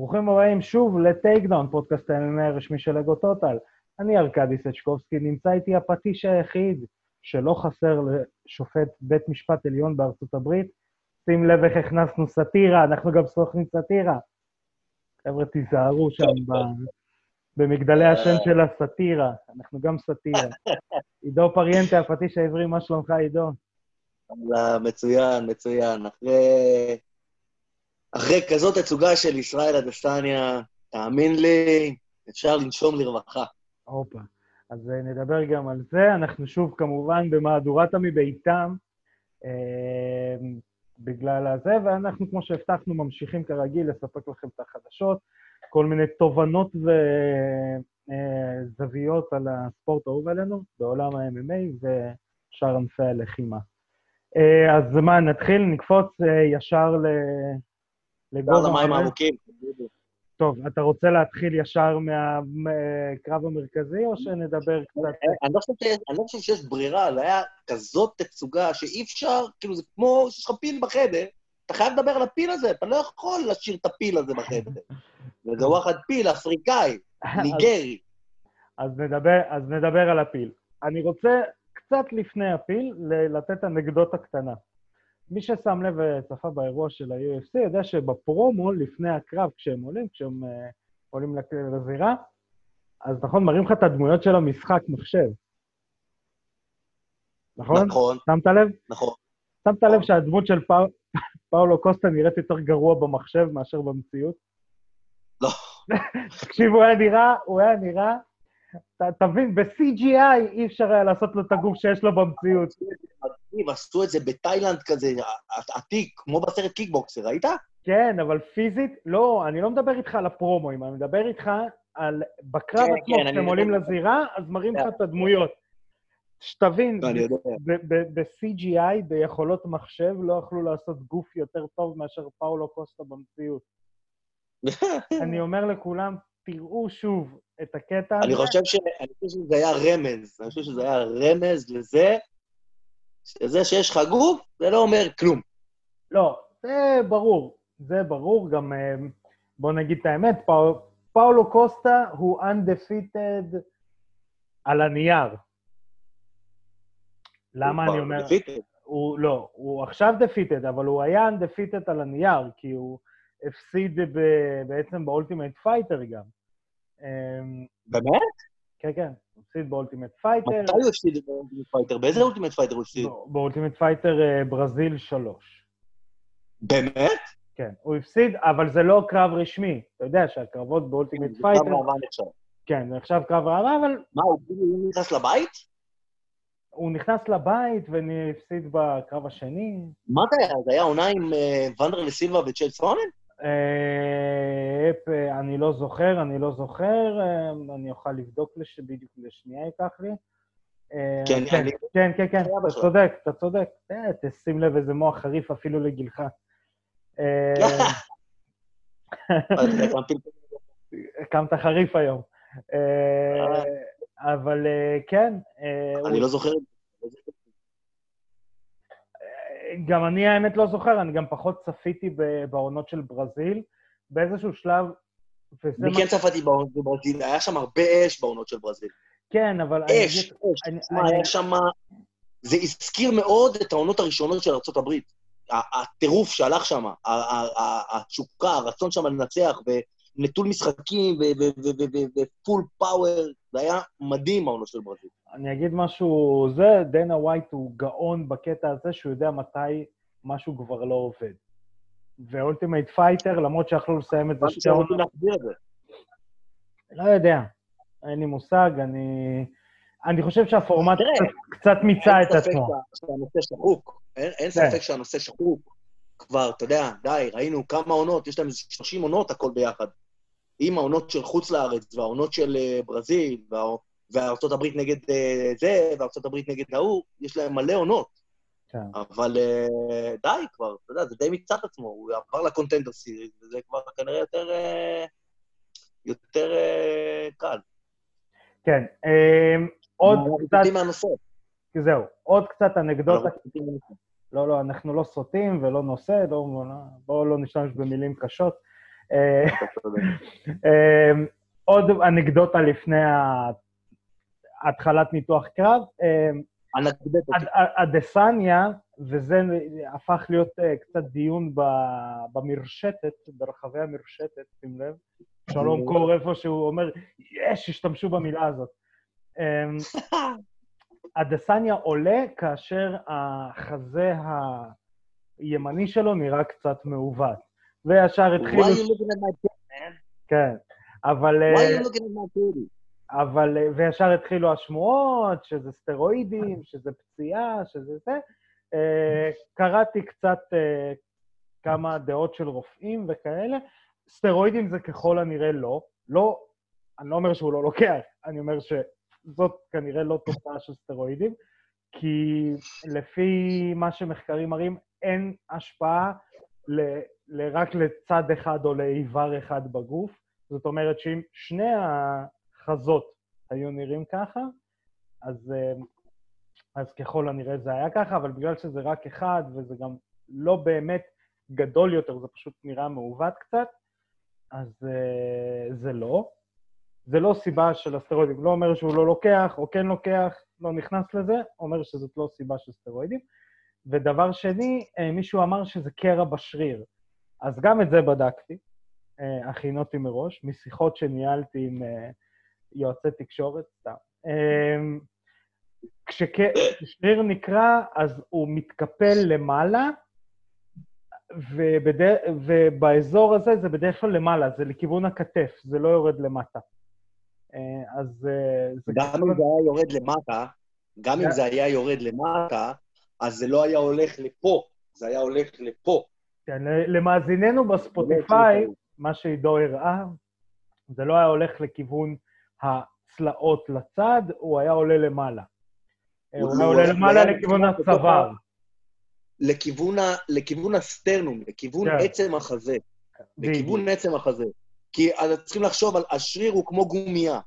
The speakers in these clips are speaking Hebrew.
ברוכים הבאים שוב לטייק דאון, פודקאסט ה-MMA הרשמי של אגו טוטל. אני ארכדי סצ'קובסקי, נמצא איתי הפטיש היחיד שלא חסר לשופט בית משפט עליון בארצות הברית. שים לב איך הכנסנו סאטירה, אנחנו גם סוכני סאטירה. חבר'ה, תיזהרו שם ב- במגדלי השן של הסאטירה, אנחנו גם סאטירה. עידו פריאנטה, הפטיש העברי, מה שלומך, עידו? מצוין, מצוין. אחרי, אחרי כזאת תצוגה של ישראל אדסטניה, תאמין לי, אפשר לנשום לרווחה. הופה. אז אה, נדבר גם על זה. אנחנו שוב, כמובן, במהדורת מביתם, אה, בגלל הזה, ואנחנו, כמו שהבטחנו, ממשיכים כרגיל לספק לכם את החדשות, כל מיני תובנות וזוויות על הספורט האהוב עלינו, בעולם ה-MMA ושאר ענפי הלחימה. אה, אז מה, נתחיל, נקפוץ אה, ישר ל... אפשר למים? העמוקים. טוב, אתה רוצה להתחיל ישר מהקרב המרכזי, או שנדבר קצת... אני לא חושב שיש- אני לא חושב שיש ברירה, זה היה כזאת תצוגה שאי אפשר, כאילו, זה כמו שיש לך פיל בחדר, אתה חייב לדבר על הפיל הזה, אתה לא יכול להשאיר את הפיל הזה בחדר. וזה וואחד פיל אפריקאי, ניגרי. אז נדבר, אז נדבר על הפיל. אני רוצה קצת לפני הפיל לתת אנקדוטה קטנה. מי ששם לב וצפה באירוע של ה-UFC יודע שבפרומו, לפני הקרב, כשהם עולים, כשהם uh, עולים לזירה, אז נכון, מראים לך את הדמויות של המשחק מחשב. נכון? נכון, שמת לב? נכון. שמת לב שהדמות של פאו... פאולו קוסטה נראית יותר גרוע במחשב מאשר במציאות? לא. תקשיב, הוא היה נראה, הוא היה נראה, תבין, ב-CGI אי אפשר היה לעשות לו את הגוף שיש לו במציאות. עשו את זה בתאילנד כזה, עתיק, כמו בסרט קיקבוקסר, ראית? כן, אבל פיזית, לא, אני לא מדבר איתך על הפרומואים, אני מדבר איתך על... בקרב כן, עצמו, כן, יודע. עולים לזירה, אז מראים לך כן. את הדמויות. שתבין. ב-CGI, ביכולות מחשב, לא יכלו לעשות גוף יותר טוב מאשר פאולו קוסטה במציאות. אני אומר לכולם, תראו שוב את הקטע הזה. אני חושב ש- אני חושב שזה היה רמז, אני חושב שזה היה רמז לזה, שזה שיש לך גוף, זה לא אומר כלום. לא, זה ברור, זה ברור. גם, אה, בוא נגיד את האמת, פאו, פאולו קוסטה הוא undefeated על הנייר. למה אני אומר? הוא לא, הוא עכשיו defeated, אבל הוא היה undefeated על הנייר, כי הוא הפסיד ב- בעצם ב Ultimate Fighter גם. אמ, באמת? כן, כן, הוא הפסיד ב Ultimate Fighter. מתי הוא הפסיד את ה Ultimate Fighter? באיזה Ultimate Fighter הוא הפסיד? ב Ultimate Fighter אה, ברזיל 3. באמת? כן, הוא הפסיד, אבל זה לא קרב רשמי. אתה יודע שהקרבות ב Ultimate זה Fighter, נחשב. כן, זה עכשיו קרב ראווה, אבל מה, הוא נכנס לבית? הוא נכנס לבית והפסיד בקרב השני. מה זה היה? זה היה עונה עם אה, ונדר וסילבה וצ'ל סונן? אה, אה, אני לא זוכר, אני לא זוכר, אה, אני אוכל לבדוק. בדיוק לשנייה ייקח לי. אה, כן, כן, כן, כן, כן, אתה. צודק, אתה צודק. אה, תשים לב איזה מוח חריף אפילו לגילך. אה, זה. קמת חריף היום. אה, אבל אה, כן, אה, אני לא זוכר. גם אני האמת לא זוכר, אני גם פחות צפיתי בעונות של ברזיל. באיזשהו שלב, וזה אני מה... כן צפיתי בעונות בברזיל, היה שם הרבה אש בעונות של ברזיל. כן, אבל... אני אש, אגיד- אש. אני- תשמע, אני- היה שם... זה הזכיר מאוד את העונות הראשונות של ארה"ב. הטירוף שהלך שם, התשוקה, הרצון שם לנצח, ונטול משחקים, ו full power, זה היה מדהים העונות של ברזיל. אני אגיד משהו, זה, דנה ווייט הוא גאון בקטע הזה שהוא יודע מתי משהו כבר לא עובד. ו Ultimate Fighter, למרות שיכלו לסיים את זה שתי עונות. לא יודע, אין לי מושג, אני... אני חושב שהפורמט קצת, מיצה את עצמו. שה- שהנושא שחוק. אין כן. ספק שהנושא שחוק. כבר, אתה יודע, די, ראינו כמה עונות, יש להם איזה 30 עונות הכל ביחד. עם העונות של חוץ לארץ, והעונות של אה, ברזיל, וארצות הברית נגד אה, זה, וארצות הברית נגד ההוא, יש להם מלא עונות. כן. אבל אה, די כבר, אתה יודע, זה די מיצה את עצמו, הוא עבר לקונטנדר סיריס, וזה כבר כנראה יותר, אה, יותר קל. כן, אמ, עוד קצת, מהנושא. זהו, עוד קצת אנקדוטה. לא, לא, אנחנו לא סוטים ולא נושא, לא, בואו לא נשתמש במילים קשות. אה, עוד אנקדוטה לפני התחלת ניתוח קרב. אה. הד- הדסניה, וזה הפך להיות אה, קצת דיון במרשתת, ברחבי המרשתת, שים לב. שלום קור איפה שהוא אומר, יש, השתמשו במילה הזאת. אמ, הדסניה עולה כאשר החזה הימני שלו נראה קצת מעוות. וישר התחילו... כן. אבל... אה, Why you looking at my? אבל, אה, וישר התחילו השמועות, שזה סטרואידים, שזה פציעה, שזה זה. אה, קראתי קצת אה, כמה דעות של רופאים וכאלה. סטרואידים זה ככל הנראה לא. לא, אני לא אומר שהוא לא לוקח, אני אומר שזאת כנראה לא תוצאה של סטרואידים, כי לפי מה שמחקרים מראים, אין השפעה ל, ל, רק לצד אחד או לאיבר אחד בגוף. זאת אומרת שאם שני החזות היו נראים ככה, אז, אה, אז ככל הנראה זה היה ככה, אבל בגלל שזה רק אחד וזה גם לא באמת גדול יותר, זה פשוט נראה מעוות קצת, אז אה, זה לא. זה לא סיבה של הסטרואידים. לא אומר שהוא לא לוקח או כן לוקח, לא נכנס לזה, אומר שזאת לא סיבה של סטרואידים. ודבר שני, אה, מישהו אמר שזה קרע בשריר. אז גם את זה בדקתי, הכינותי מראש, משיחות שניהלתי עם יועצי תקשורת, סתם. אה, כששריר נקרע, אז הוא מתקפל למעלה, ובד... ובאזור הזה זה בדרך כלל למעלה, זה לכיוון הכתף, זה לא יורד למטה. אה, אז אה, זה... גם אם זה היה יורד למטה, גם אם זה היה יורד למטה, אז זה לא היה הולך לפה, זה היה הולך לפה. כן, למאזיננו בספוטיפיי, מה שעידו הראה, זה לא היה הולך לכיוון הצלעות לצד, הוא היה עולה למעלה. הוא היה עולה למעלה לכיוון הצוואר. לכיוון, ה, לכיוון הסטרנום, לכיוון כן. עצם החזה. לכיוון עצם החזה. כי אז צריכים לחשוב על השריר הוא כמו גומייה,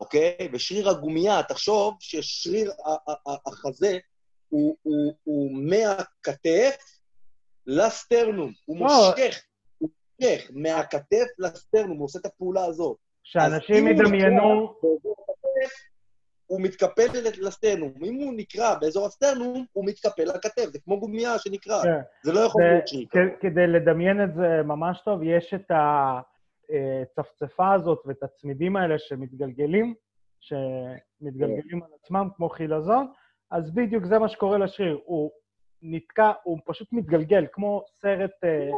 אוקיי? ושריר הגומייה, תחשוב ששריר החזה הוא, הוא, הוא מהכתף לסטרנום. הוא לא. מושך, הוא מושך מהכתף לסטרנום, הוא עושה את הפעולה הזאת. שאנשים ידמיינו, הוא מתקפל לסטרנום. אם הוא נקרע באזור הסטרנום, הוא מתקפל לכתף. זה כמו גומייה שנקרע. כן. זה לא יכול להיות שריר. כ- כדי לדמיין את זה ממש טוב, יש את הצפצפה הזאת ואת הצמידים האלה שמתגלגלים, שמתגלגלים על עצמם כמו חילזון, אז בדיוק זה מה שקורה לשריר. הוא נתקע, הוא פשוט מתגלגל, כמו סרט, אה,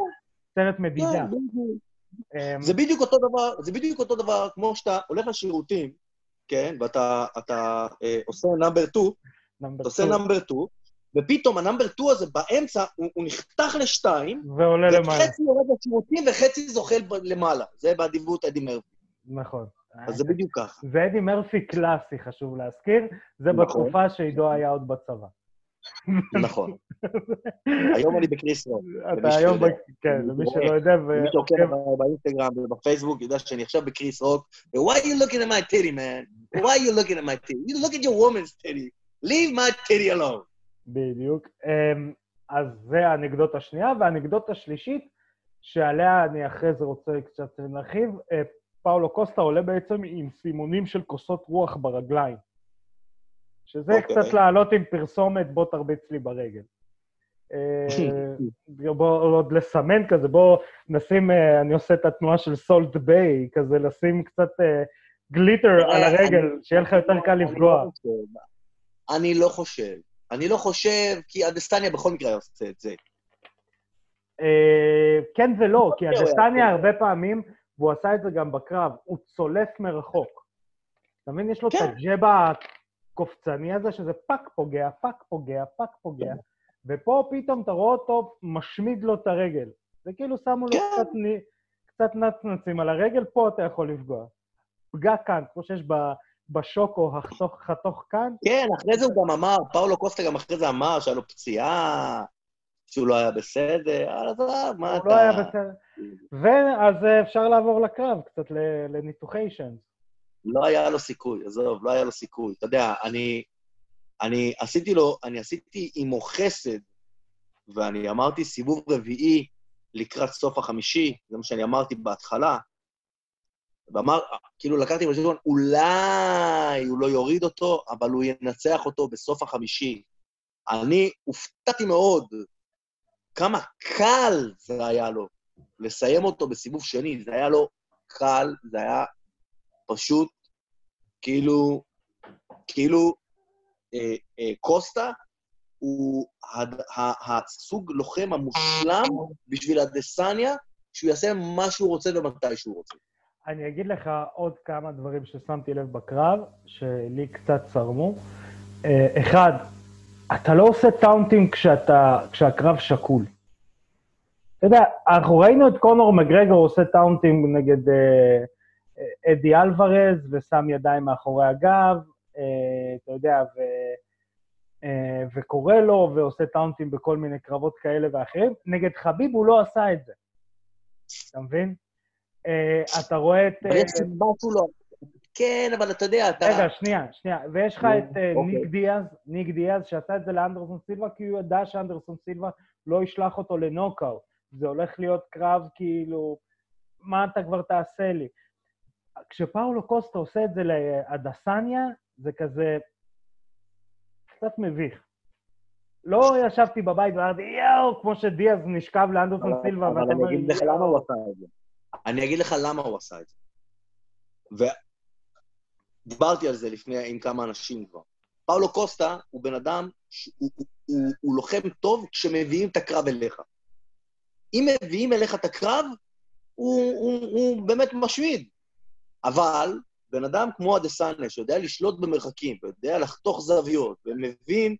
סרט מדידה. אמ, זה בדיוק אותו דבר, זה בדיוק אותו דבר כמו שאתה הולך לשירותים, כן, ואתה אתה, אה, עושה number 2, number אתה עושה two, number 2, ופתאום ה number 2 הזה באמצע, הוא, הוא נחתך לשתיים, ועולה למעלה, וחצי יורד לשירותים וחצי זוחל למעלה. זה באדיבות אדי מרפי. נכון. אז זה בדיוק ככה. ואדי מרפי קלאסי, חשוב להזכיר, זה נכון. בתקופה שעידו היה עוד בצבא. נכון. היום אני בקריס רוק. אתה היום, כן, למי. שלא יודע, מי שעוקב ב- באינסטגרם ובפייסבוק יודע שאני עכשיו בקריס רוק, ו-why you looking at my titty, man? why you looking at my titty? You look at your woman's titty. leave my titty alone. בדיוק. אמ, אז זה האנקדוטה השנייה, והאנקדוטה השלישית, שעליה אני אחרי זה רוצה קצת להרחיב, אה, פאולו קוסטה עולה בעצם עם סימונים של כוסות רוח ברגליים. שזה אוקיי. קצת לעלות עם פרסומת, בוא תרביץ לי ברגל. אה, בוא עוד לסמן כזה, בוא נשים, אה, אני עושה את התנועה של סולט ביי, כזה לשים קצת אה, גליטר על הרגל, שיהיה לך יותר קל לפגוע. אני לא חושב. אני לא חושב, כי אדסטניה בכל מקרה עושה את זה. אה, כן ולא, כי אוקיי, אוקיי. הרבה פעמים, והוא עשה את זה גם בקרב, הוא צולף מרחוק. אתה מבין? יש לו את כן. הקופצני הזה, שזה פאק פוגע, פאק פוגע, פאק פוגע, ופה פתאום אתה רואה אותו משמיד לו את הרגל. זה כאילו שמו לו כן. קצת, קצת נצנצים על הרגל, פה אתה יכול לפגוע. פגע כאן, כמו שיש ב- בשוקו, החתוך, חתוך כאן, כן, אחרי זה הוא גם אמר, פאולו קוסטה גם אחרי זה אמר שהיה לו פציעה, שהוא לא היה בסדר, אז עזוב, מה הוא אתה... לא היה בסדר. ואז אפשר לעבור לקרב, קצת ל- לניתוחיישן. לא היה לו סיכוי, עזוב, לא היה לו סיכוי. אתה יודע, אני, אני עשיתי לו, אני עשיתי עמו חסד, ואני אמרתי סיבוב רביעי לקראת סוף החמישי, זה מה שאני אמרתי בהתחלה, ואמר, כאילו לקחתי בחשבון, אולי הוא לא יוריד אותו, אבל הוא ינצח אותו בסוף החמישי. אני הופתעתי מאוד כמה קל זה היה לו לסיים אותו בסיבוב שני. זה היה לו קל, זה היה פשוט כאילו, כאילו אה, אה, קוסטה הוא הד, ה, הסוג לוחם המושלם בשביל הדסניה, שהוא יעשה מה שהוא רוצה ומתי שהוא רוצה. אני אגיד לך עוד כמה דברים ששמתי לב בקרב, שלי קצת צרמו. אה, אחד, אתה לא עושה טאונטים כשאתה, כשהקרב שקול. אתה יודע, אנחנו ראינו את קונור מגרגור עושה טאונטים נגד אה, אדי אלוורז, ושם ידיים מאחורי הגב, אה, אתה יודע, ו, אה, וקורא לו, ועושה טאונטים בכל מיני קרבות כאלה ואחרים. נגד חביב הוא לא עשה את זה. אתה מבין? אה, אתה רואה את... לא... כן, אבל אתה יודע, אתה... רגע, שנייה, שנייה. ויש לך את אוקיי. ניק דיאז, ניק דיאז, שעשה את זה לאנדרסון סילבה, כי הוא ידע שאנדרסון סילבה לא ישלח אותו לנוקאוט. זה הולך להיות קרב כאילו, מה אתה כבר תעשה לי? כשפאולו קוסטה עושה את זה לאדסניה, זה כזה קצת מביך. לא ישבתי בבית ואמרתי, יואו, כמו שדיאז נשכב לאנדרסון סילבה, אבל אני אגיד לך למה הוא עשה את זה. אני אגיד לך למה הוא עשה את זה. ודיברתי על זה לפני עם כמה אנשים כבר. פאולו קוסטה הוא בן אדם, הוא, הוא, הוא, הוא לוחם טוב כשמביאים את הקרב אליך. אם מביאים אליך את הקרב, הוא, הוא, הוא באמת משמיד. אבל בן אדם כמו אדסניה, שיודע לשלוט במרחקים, ויודע לחתוך זוויות, ומבין,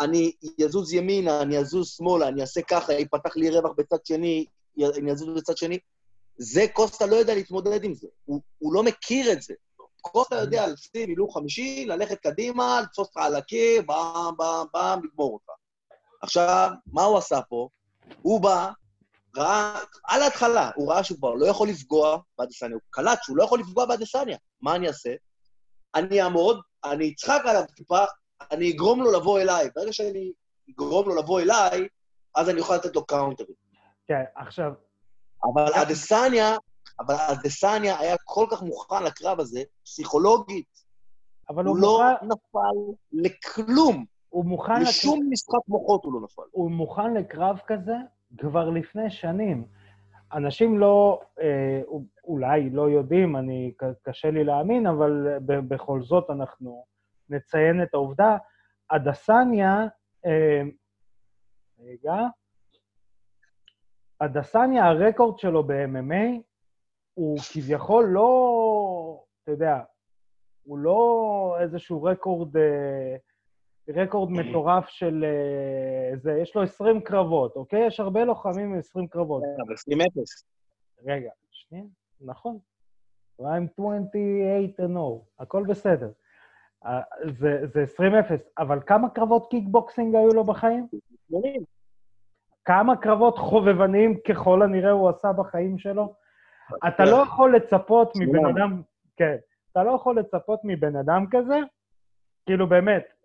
אני אזוז ימינה, אני אזוז שמאלה, אני אעשה ככה, ייפתח לי רווח בצד שני, אני אזוז בצד שני, זה קוסטה לא יודע להתמודד עם זה. הוא, הוא לא מכיר את זה. קוסטה יודע לשים הילוך חמישי, ללכת קדימה, לתפוס אותך על הקיר, באם, באם, באם, לגמור אותך. עכשיו, מה הוא עשה פה? הוא בא, ראה, על ההתחלה, הוא ראה שהוא כבר לא יכול לפגוע באדסניה, הוא קלט שהוא לא יכול לפגוע באדסניה. מה אני אעשה? אני אעמוד, אני אצחק עליו טיפה, אני אגרום לו לבוא אליי. ברגע שאני אגרום לו לבוא אליי, אז אני יכול לתת לו קאונטרים. כן, עכשיו, אבל אדסניה, אבל אדסניה היה כל כך מוכן לקרב הזה, פסיכולוגית, אבל הוא הוא לא מוכן, נפל לכלום. הוא מוכן. לשום משחק מוחות הוא לא נפל. הוא מוכן לקרב כזה כבר לפני שנים. אנשים לא, אה, אולי לא יודעים, אני, קשה לי להאמין, אבל ב- בכל זאת אנחנו נציין את העובדה. הדסניה, אה, רגע, הדסניה, הרקורד שלו ב-MMA הוא כביכול לא, אתה יודע, הוא לא איזשהו רקורד, אה, רקורד מטורף של... אה, זה, יש לו 20 קרבות, אוקיי? יש הרבה לוחמים עם 20 קרבות. אבל 20-0. רגע, שנייה, נכון. I'm 28 and 0, הכל בסדר. אה, זה, זה 20-0, אבל כמה קרבות קיקבוקסינג היו לו בחיים? כמה קרבות חובבניים ככל הנראה הוא עשה בחיים שלו? אתה לא יכול לצפות מבן. אדם, כן, אתה לא יכול לצפות מבן אדם כזה, כאילו באמת,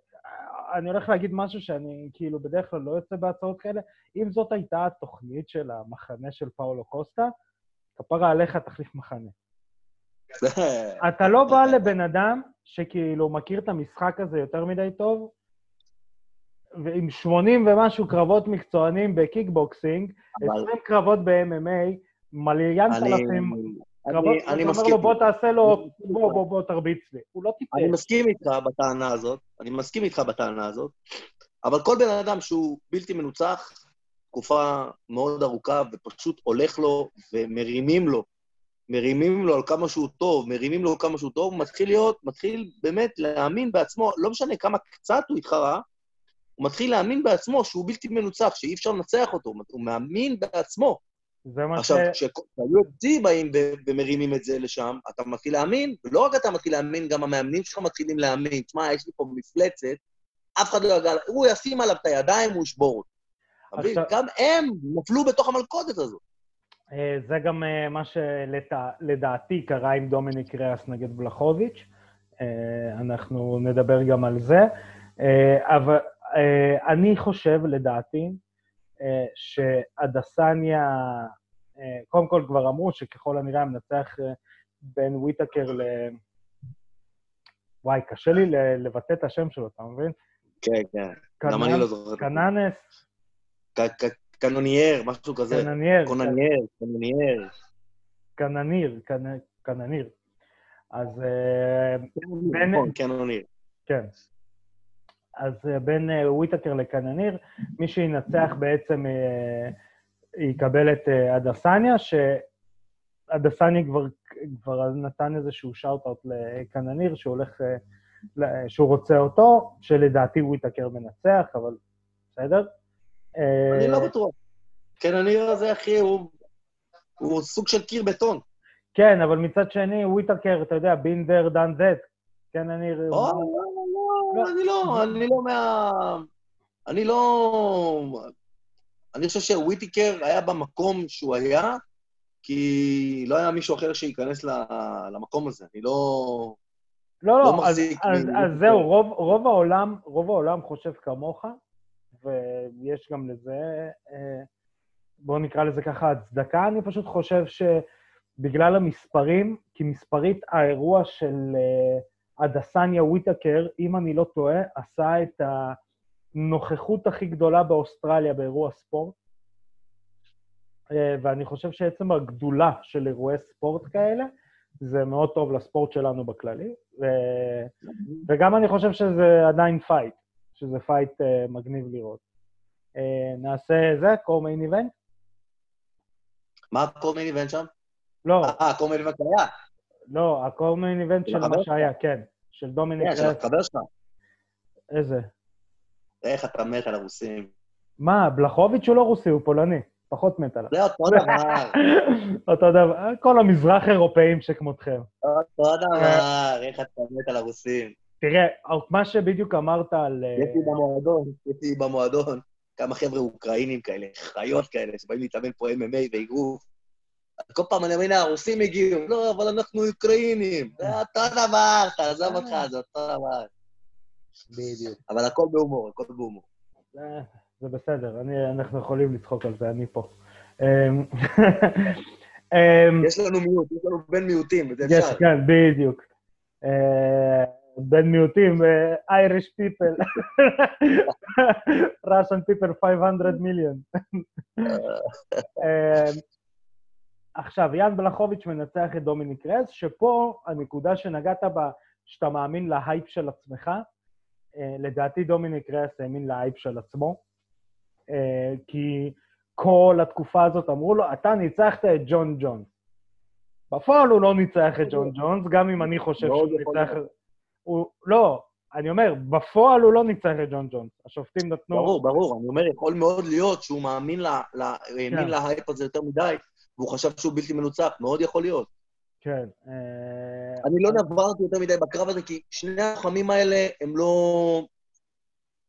אני הולך להגיד משהו שאני כאילו בדרך כלל לא יוצא בהצהרות כאלה, אם זאת הייתה התוכנית של המחנה של פאולו קוסטה, כפרה עליך תחליף מחנה. אתה לא בא לבן אדם שכאילו מכיר את המשחק הזה יותר מדי טוב, ועם 80 ומשהו קרבות מקצוענים בקיקבוקסינג, אבל 20 קרבות ב-MMA, אני- אלפים אני- ואתה אני אומר מסכים. לו, בוא תעשה לו, בוא, בוא, בוא, תרביץ לי. הוא לא אני טיפש. מסכים איתך בטענה הזאת, אני מסכים איתך בטענה הזאת, אבל כל בן אדם שהוא בלתי מנוצח, תקופה מאוד ארוכה, ופשוט הולך לו ומרימים לו, מרימים לו על כמה שהוא טוב, מרימים לו כמה שהוא טוב, הוא מתחיל להיות, מתחיל באמת להאמין בעצמו, לא משנה כמה קצת הוא התחרה, הוא מתחיל להאמין בעצמו שהוא בלתי מנוצח, שאי אפשר לנצח אותו, הוא מאמין בעצמו. זה מה ש... עכשיו, כשהיו באים ומרימים את זה לשם, אתה מתחיל להאמין, ולא רק אתה מתחיל להאמין, גם המאמנים שלך מתחילים להאמין. תשמע, יש לי פה מפלצת, אף אחד לא יגע, הוא ישים עליו את הידיים, הוא ישבור אותו. עכשיו- גם הם נפלו בתוך המלכודת הזאת. אה, זה גם אה, מה שלדעתי קרה עם דומיניק ריאס נגד בלחוביץ'. אה, אנחנו נדבר גם על זה. אבל אני חושב, לדעתי, אה, שאדסניה, אה, קודם כל כבר אמרו שככל הנראה המנצח אה, בין וויטקר ל... וואי, קשה לי לבטא את השם שלו, אתה מבין? כן, כן. גם אני לא זוכר. קננס, קנונייר, משהו כזה. קננייר, קוננייר, קנונייר. קנניר, קנ- קנניר. אז נכון, קנוניר. כן. אז אה, בין אה, וויטקר לקנניר, מי שינצח בעצם אה, יקבל את אדסניה, שאדסניה כבר, כבר נתן איזשהו shout-out לקנניר, שהוא הולך, שהוא רוצה אותו, שלדעתי וויטקר מנצח, אבל בסדר. אני לא בטוח. קנוניר הזה, אחי, הוא... הוא סוג של קיר בטון. כן, אבל מצד שני, וויטקר, אתה יודע, בין דר דן זט. קנניר... לא, אני לא, אני לא מה... אני לא... אני חושב שוויטיקר היה במקום שהוא היה, כי לא היה מישהו אחר שייכנס למקום הזה. אני לא... לא, לא לא, אז, אז, אז זהו, רוב, רוב, העולם, רוב העולם חושב כמוך, ויש גם לזה, אה, בואו נקרא לזה ככה, הצדקה. אני פשוט חושב שבגלל המספרים, כי מספרית האירוע של אה, הדסניה וויטקר, אם אני לא טועה, עשה את הנוכחות הכי גדולה באוסטרליה באירוע ספורט. אה, ואני חושב שעצם הגדולה של אירועי ספורט כאלה, זה מאוד טוב לספורט שלנו בכללי, ו... וגם אני חושב שזה עדיין fight, שזה fight אה, מגניב לראות. אה, נעשה זה, co-main event? מה ה co-main event שם? לא, אה, ה co-main event היה. לא, ה co-main event של מה שהיה, כן. של דומיניק כן, של. החבר שלך. איזה? איך אתה מת על הרוסים. מה, בלחוביץ' הוא לא רוסי, הוא פולני. פחות מת עליו. זה אותו דבר, אותו דבר, כל המזרח אירופאים שכמותכם. אותו דבר, איך אתה מת על הרוסים. תראה, מה שבדיוק אמרת על... אה, יש לי במועדון, יש לי במועדון כמה חבר'ה אוקראינים כאלה, חיות כאלה, שבאים להתאמן פה MMA ואגרוף. כל פעם אני אומר, הרוסים הגיעו, לא, אבל אנחנו אוקראינים. זה אותו דבר, תעזוב אותך, זה אותו דבר. בדיוק. אבל הכל בהומור, הכל בהומור. אה, זה בסדר, אנחנו יכולים לצחוק על זה, אני פה. אמ, אמ, יש לנו מיעוט, יש לנו בן מיעוטים, יש, אפשר. כן, בדיוק. אה, בין מיעוטים, אה, Irish people, Russian people 500 מיליון. עכשיו, יאן בלחוביץ' מנצח את דומיניק רז, שפה הנקודה שנגעת בה, שאתה מאמין להייפ של עצמך, אה, לדעתי דומיניק רייס האמין להייפ של עצמו, אה, כי כל התקופה הזאת אמרו לו, אתה ניצחת את ג'ון ג'ונס. בפועל הוא לא ניצח את ג'ון ג'ונס, גם אם אני חושב שהוא ניצח... הוא... לא, אני אומר, בפועל הוא לא ניצח את ג'ון ג'ונס. השופטים נתנו... ברור, ברור. אני אומר, יכול מאוד להיות שהוא מאמין כן. להייפ הזה יותר מדי, והוא חשב שהוא בלתי מנוצח, מאוד יכול להיות. כן. אה, אני לא נברתי יותר מדי בקרב הזה, כי שני הלוחמים האלה הם לא...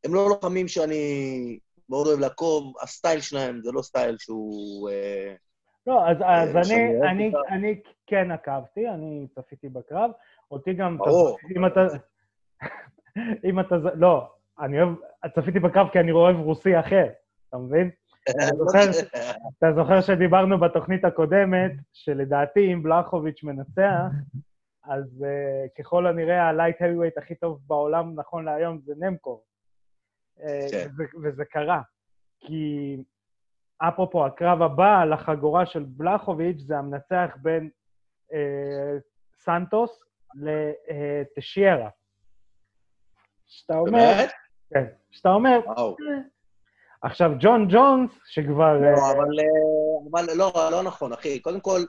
הם לא לוחמים שאני מאוד אוהב לעקוב, הסטייל שלהם זה לא סטייל שהוא... אה, לא, אז, אז שאני אני, אני. אני כן עקבתי, אני צפיתי בקרב. אותי גם... ברור. אם אתה... אם אתה... לא, אני אוהב... צפיתי בקרב כי אני אוהב רוסי אחר, אתה מבין? אתה זוכר, אתה זוכר שדיברנו בתוכנית הקודמת, שלדעתי אם בלחוביץ' מנצח, אז uh, ככל הנראה הלייט האביווייט הכי טוב בעולם נכון להיום זה נמקור. Uh, כן. וזה, וזה קרה. כי אפרופו, הקרב הבא על החגורה של בלחוביץ' זה המנצח בין uh, סנטוס לטשיירה. שאתה אומר... באמת? כן. שאתה אומר, וואו. עכשיו, ג'ון ג'ונס, שכבר... לא, אה, אבל, אה, אבל לא, לא נכון, אחי. קודם כל,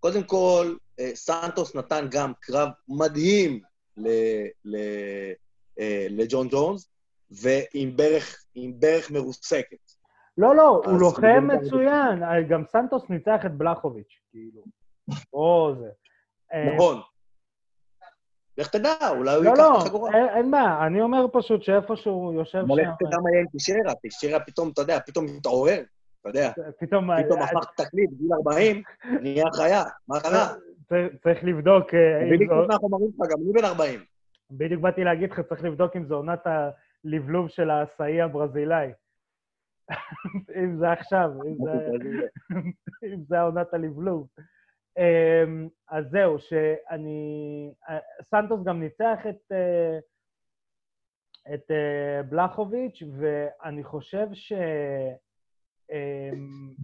קודם כל, אה, סנטוס נתן גם קרב מדהים ל- ל- לג'ון ג'ונס, ועם ברך, ברך מרוסקת. לא, לא, הוא לוחם מצוין. גם סנטוס ניצח את בלחוביץ', כאילו. או זה. נכון. לך תדע, אולי הוא לא, ייקח את לא, החגורה. אין- בעיה. אני אומר פשוט שאיפה שהוא יושב לך שם, תדע מה יהיה עם טישרה, טישרה פתאום, אתה יודע, פתאום מתעורר, אתה יודע, פתאום... פתאום אה, הפך תקליט, גיל 40, נהיה חיה, מה קרה? צריך- לבדוק אה, אם לי זו... קצת מהחומרים שלך, גם אני בן 40. בדיוק באתי להגיד לך, צריך לבדוק אם זו עונת הלבלוב של העשאי הברזילאי. אם זה עכשיו, אם זה, אם זה העונת הלבלוב. אמ, אז זהו, שאני... סנטוס גם ניצח את, אה, את אה, בלחוביץ', ואני חושב ש... אמ,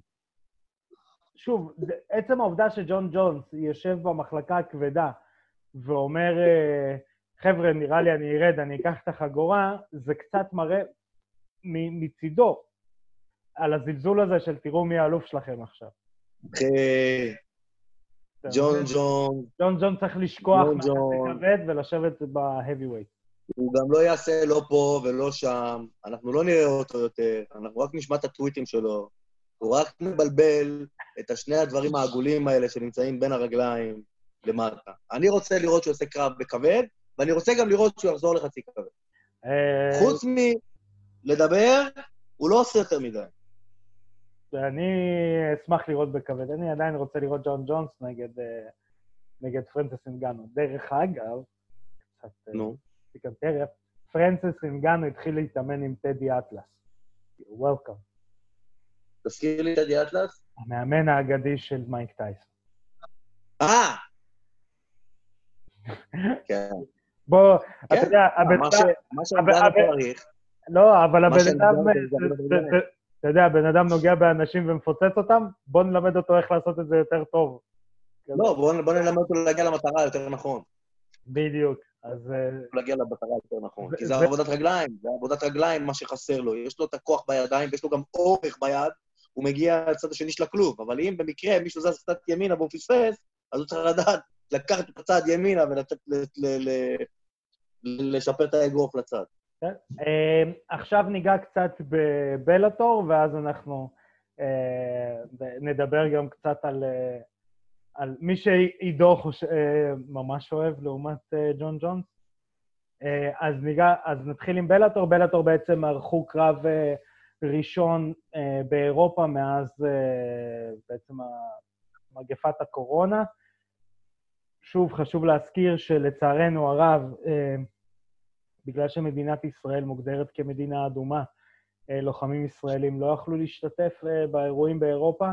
שוב, עצם העובדה שג'ון ג'ונס יושב במחלקה הכבדה ואומר, אה, חבר'ה, נראה לי אני ארד, אני אקח את החגורה, זה קצת מראה מצידו על הזלזול הזה של תראו מי האלוף שלכם עכשיו. ג'ון ג'ון. ג'ון ג'ון צריך לשכוח מהחצי כבד ולשבת ב-heavyweight. הוא גם לא יעשה לא פה ולא שם, אנחנו לא נראה אותו יותר, אנחנו רק נשמע את הטוויטים שלו. הוא רק מבלבל את השני הדברים העגולים האלה שנמצאים בין הרגליים למטה. אני רוצה לראות שהוא עושה קרב בכבד, ואני רוצה גם לראות שהוא יחזור לחצי כבד. אה, חוץ מלדבר, הוא לא עושה יותר מדי. אני אשמח לראות בכבד. אני עדיין רוצה לראות ג'ון ג'ונס נגד, אה, נגד פרנסס אינגנו. דרך אגב, קצת... אה, נו. טרף, פרנסס אינגנו התחיל להתאמן עם טדי אטלס. וולקאם. תזכיר לי טדי אטלס? המאמן האגדי של מייק טייסון. אה! כן. בוא, אתה כן. יודע, הבן אדם... מה שאינגנו צריך... לא, אבל הבן אדם... אתה יודע, הבן אדם נוגע באנשים ומפוצץ אותם, בוא נלמד אותו איך לעשות את זה יותר טוב. לא, בוא, בוא נלמד אותו להגיע למטרה יותר נכון. בדיוק, אז... אה, להגיע למטרה יותר נכון, כי זה עבודת רגליים, זה עבודת רגליים מה שחסר לו. יש לו את הכוח בידיים ויש לו גם אורך ביד, הוא מגיע לצד השני של הכלוב, אבל אם במקרה מישהו זז קצת ימינה והוא פספס, אז הוא צריך לדעת לקחת את הצד ימינה ולשפר את האגרוף לצד. כן. אמ, עכשיו ניגע קצת בבלאטור, ואז אנחנו אה, נדבר גם קצת על, אה, על מי שעידו חוש... אה, ממש אוהב לעומת ג'ון ג'ונס. אז, ניגע, אז נתחיל עם בלאטור. בלאטור בעצם ערכו קרב ראשון באירופה מאז בעצם מגפת הקורונה. שוב, חשוב להזכיר שלצערנו הרב, בגלל שמדינת ישראל מוגדרת כמדינה אדומה, אה, לוחמים ישראלים לא יכלו להשתתף אה, באירועים באירופה.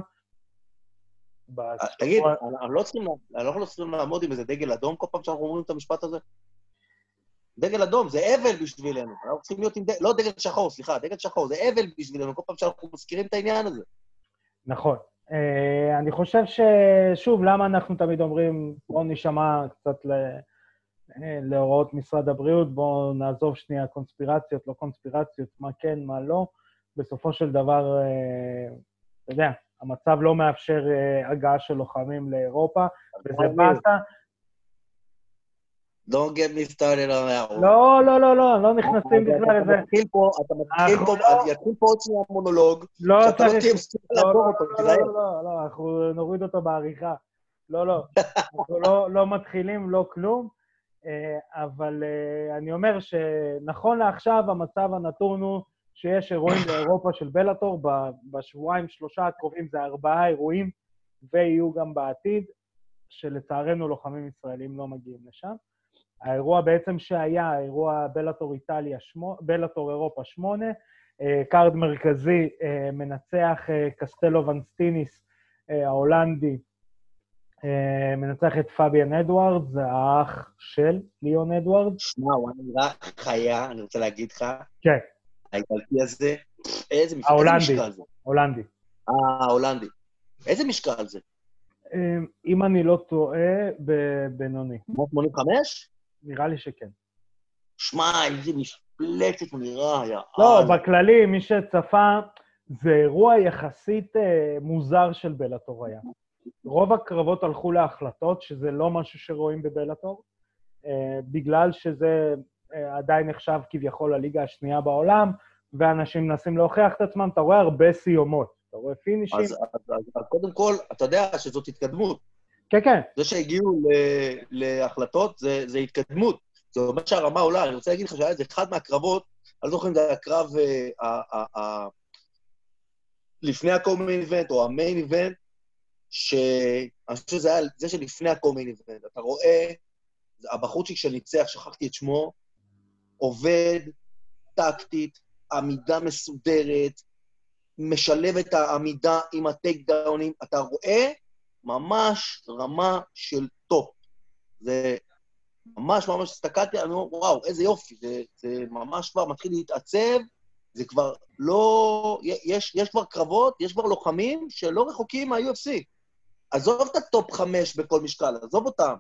אה, תגיד, אנחנו לא צריכים לא צריכים לעמוד עם איזה דגל אדום כל פעם שאנחנו אומרים את המשפט הזה? דגל אדום, זה אבל בשבילנו. אנחנו צריכים להיות עם דגל, לא דגל שחור, סליחה, דגל שחור, זה אבל בשבילנו כל פעם שאנחנו מזכירים את העניין הזה. נכון. אני חושב ששוב, למה אנחנו תמיד אומרים, בואו נשמע קצת להוראות משרד הבריאות, בואו נעזוב שנייה קונספירציות, לא קונספירציות, מה כן, מה לא. בסופו של דבר, אה, אתה יודע, המצב לא מאפשר אה, הגעה של לוחמים לאירופה, וזה באסה. Don't get me started on that one. לא, לא, לא, לא, לא נכנסים בכלל לזה. אתה מתחיל פה, אתה מתחיל פה, לא- יתחיל פה עוד שנייה מונולוג, לא צריך, לא, לא, לא, לא, אנחנו נוריד אותו בעריכה. לא, לא, אנחנו לא מתחילים, לא כלום. אה, אבל אה, אני אומר שנכון לעכשיו המצב הנתון הוא שיש אירועים באירופה של בלאטור, בשבועיים, שלושה הקרובים זה ארבעה אירועים, ויהיו גם בעתיד, שלצערנו לוחמים ישראלים לא מגיעים לשם. האירוע בעצם שהיה, אירוע בלאטור איטליה, שמו, בלאטור אירופה 8, אה, card מרכזי, מנצח קוסטלו ואן סטיניס ההולנדי, מנצח את פביאן אדוארדס, זה האח של ליאון אדוארדס. שמע, הוא נראה חיה, אני רוצה להגיד לך. כן. האיטלקי הזה, איזה משקל זה? ההולנדי. אה, ההולנדי. איזה משקל זה? אה, אם אני לא טועה, בבינוני. 185? נראה לי שכן. שמע, איזה משפלצת הוא נראה, יא... לא, בכללי, מי שצפה, זה אירוע יחסית אה, מוזר של בלאטור היה. רוב הקרבות הלכו להחלטות, שזה לא משהו שרואים בבלאטור, אה, בגלל שזה אה, עדיין נחשב כביכול הליגה השנייה בעולם, ואנשים מנסים להוכיח את עצמם, אתה רואה הרבה סיומות, אתה רואה פינישים. אז, אז, אז, אז קודם כל, אתה יודע שזאת התקדמות. כן, כן. זה שהגיעו ל, להחלטות, זה, זה התקדמות. זה אומר שהרמה עולה. אני רוצה להגיד לך שהיה איזה אחד מהקרבות, אני לא זוכר אם זה היה הקרב אה, לפני ה-common event או ה-main event, שאני חושב שזה היה זה שלפני הקומיין. אתה רואה, הבחורצ'יק שניצח, שכחתי את שמו, עובד טקטית, עמידה מסודרת, משלב את העמידה עם הטייקדאונים, אתה רואה ממש רמה של טופ. זה ממש ממש הסתכלתי, אני אומר, וואו, איזה יופי, זה, זה ממש כבר מתחיל להתעצב, זה כבר לא... יש, יש כבר קרבות, יש כבר לוחמים שלא רחוקים מה-UFC. עזוב את הטופ חמש בכל משקל, עזוב אותם.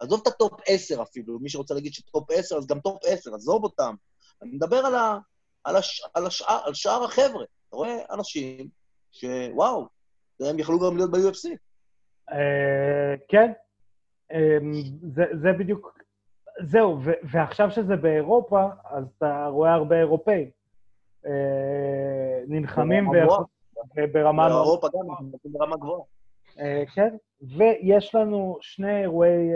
עזוב את הטופ עשר אפילו, מי שרוצה להגיד שטופ עשר, אז גם טופ עשר, עזוב אותם. אני מדבר על, ה, על, הש, על, השאר, על שאר החבר'ה. אתה רואה אנשים שוואו, הם יכלו גם להיות ב-UFC. אה, כן, אמ, זה בדיוק, זהו, ועכשיו שזה באירופה, אז אתה רואה הרבה אירופאים. אה, נלחמים ברמה... גם, ברמה גבוהה. אה, כן, ויש לנו שני אירועי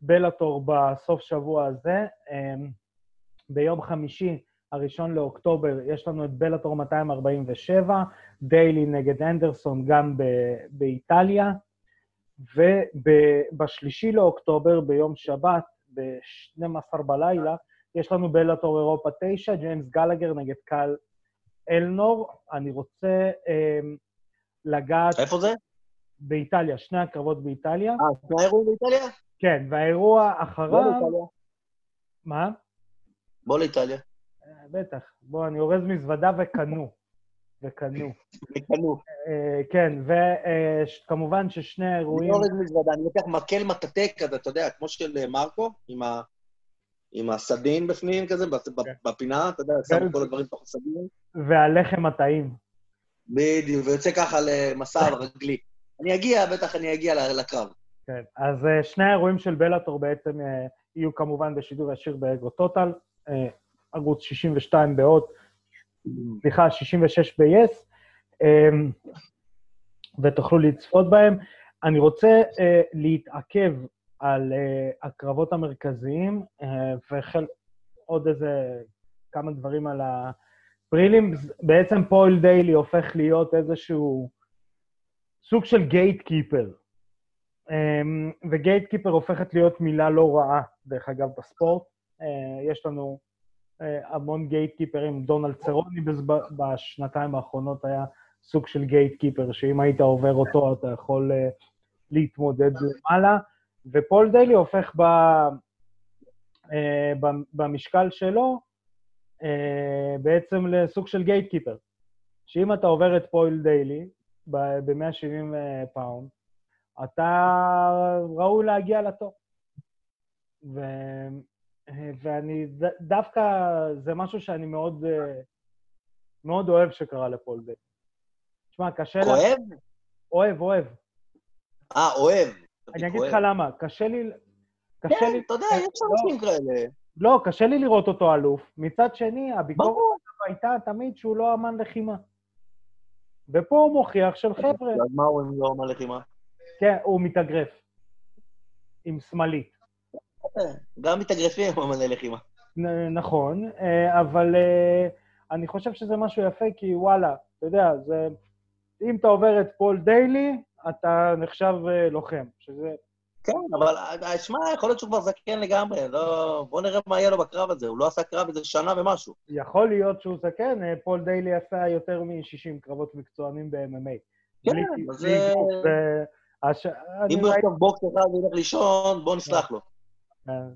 בלאטור בסוף שבוע הזה. אמ, ביום חמישי, הראשון לאוקטובר, יש לנו את בלאטור 247, דיילי נגד אנדרסון גם באיטליה, ובשלישי לאוקטובר, ביום שבת, ב-12 בלילה, יש לנו בלאטור אירופה 9, ג'יימס גלגר נגד קל אלנור. אני רוצה אה, לגעת... איפה זה? באיטליה, שני הקרבות באיטליה. אה, שני האירועים באיטליה? כן, והאירוע אחריו... בוא לאיטליה. מה? בוא לאיטליה. בטח. בוא, אני אורז מזוודה וקנו. וקנו. וקנו. אה, כן, וכמובן ששני האירועים... אני לא אורז מזוודה, אני לוקח מקל מטאטא כזה, אתה יודע, כמו של אה, מרקו, עם ה... עם הסדין בפנים כזה, כן. בפינה, אתה יודע, שם את כל הדברים בתוך הסדין. והלחם הטעים. בדיוק, ויוצא ככה למסע רגלי. אני אגיע, בטח אני אגיע לקרב. כן, אז אה, שני האירועים של בלאטור בעצם יהיו כמובן בשידור ישיר באגו טוטל. ערוץ 62 בהוט, סליחה, 66 ב-yes, אמ, ותוכלו לצפות בהם. אני רוצה להתעכב על הקרבות המרכזיים, וחל... עוד איזה כמה דברים על הפרילים. בעצם פועל דיילי הופך להיות איזשהו סוג של גייט קיפר. Um, וגייט קיפר הופכת להיות מילה לא רעה, דרך אגב, בספורט. Uh, יש לנו אה, המון גייט קיפרים. דונלד צרוני בשנתיים האחרונות היה סוג של גייט קיפר, שאם היית עובר אותו, אתה יכול אה, להתמודד למעלה. ופול דיילי הופך ב, אה, במשקל שלו בעצם לסוג של gatekeeper. שאם אתה עובר את פול דיילי ב-170 פאונד, אתה ראוי להגיע לטופ. ואני, דווקא זה משהו שאני מאוד, אה, מאוד אוהב שקרה לפול דיילי. תשמע, קשה... כואב? לה... אוהב, אוהב. אה, אוהב. אני אגיד לך למה, קשה לי... קשה כן, לי... אתה יודע, יש אנשים לא. כאלה. לא, קשה לי לראות אותו אלוף. מצד שני, הביקורת הייתה תמיד שהוא לא אמן לחימה. ופה הוא מוכיח של חבר'ה... אז מה הוא אם לא אמן לחימה? כן, הוא מתאגרף. עם שמאלית. גם מתאגרפים הם אמני לחימה. נכון, אה, אבל אה, אני חושב שזה משהו יפה, כי וואלה, אתה יודע, זה... אם אתה עובר את פול דיילי, אתה נחשב אה, לוחם, שזה... כן, אבל שמע, יכול להיות שהוא כבר זקן לגמרי, לא... בוא נראה מה יהיה לו בקרב הזה, הוא לא עשה קרב איזה שנה ומשהו. יכול להיות שהוא זקן, פול דיילי עשה יותר מ-60 קרבות מקצוענים ב-MMA. כן, אז זה... אם הוא יחטוף בוקס אחד וילך לישון, בוא נסלח לו.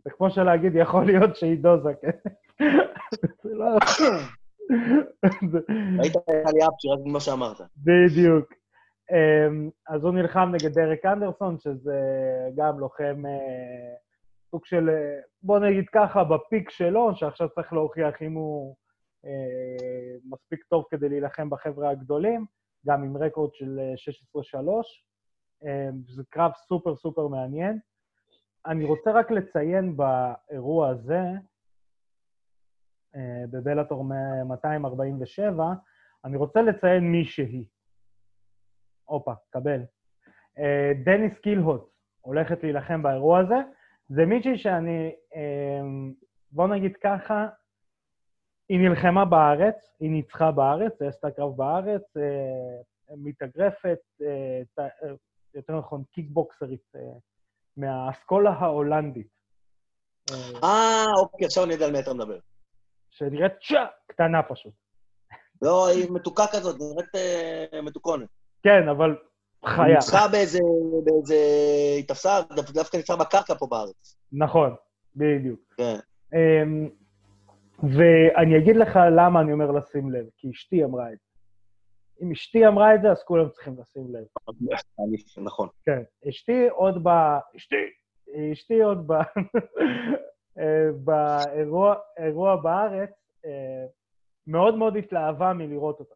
זה כמו שלהגיד, יכול להיות שעידו זקן. לא... היית לי אפצ'י, רק ממה שאמרת. בדיוק. אמ, אז הוא נלחם נגד דרק אנדרסון, שזה גם לוחם אה, סוג של, אה, בוא נגיד ככה, בפיק שלו, שעכשיו צריך להוכיח אם הוא אה, מספיק טוב כדי להילחם בחבר'ה הגדולים, גם עם רקורד של 16-3. אמ, זה קרב סופר סופר מעניין. אני רוצה רק לציין באירוע הזה, בבלאטור 247, אני רוצה לציין מישהי. הופה, קבל. אה, דניס קילהוט הולכת להילחם באירוע הזה. זה מישהי שאני, אה, בוא נגיד ככה, היא נלחמה בארץ, היא ניצחה בארץ, היא עשתה קרב בארץ, מתאגרפת, יותר נכון, קיקבוקסרית מהאסכולה ההולנדית. אה, אוקיי, עכשיו אני יודע על מי אתה מדבר. שנראית צ'ה, קטנה פשוט. לא, היא מתוקה כזאת, נראית אה, מתוקונת. כן, אבל היא חיה. ניצחה באיזה... באיזה... היא תפסה, דו- דווקא ניצחה בקרקע פה בארץ. נכון, בדיוק. כן. אמ, ואני אגיד לך למה אני אומר לשים לב, כי אשתי אמרה את זה. אם אשתי אמרה את זה, אז כולם צריכים לשים לב. נכון. כן, אשתי עוד ב... אשתי! אשתי עוד ב... אה, באירוע אירוע בארץ, אה, מאוד מאוד התלהבה מלראות אותה.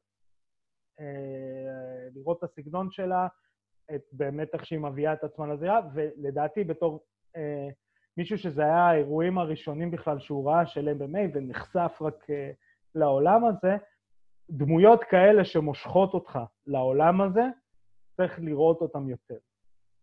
אה, לראות את הסגנון שלה, את באמת איך שהיא מביאה את עצמה לזירה, ולדעתי בתור אה, מישהו שזה היה האירועים הראשונים בכלל שהוא ראה של MMA ונחשף רק אה, לעולם הזה, דמויות כאלה שמושכות אותך לעולם הזה, צריך לראות אותם יותר.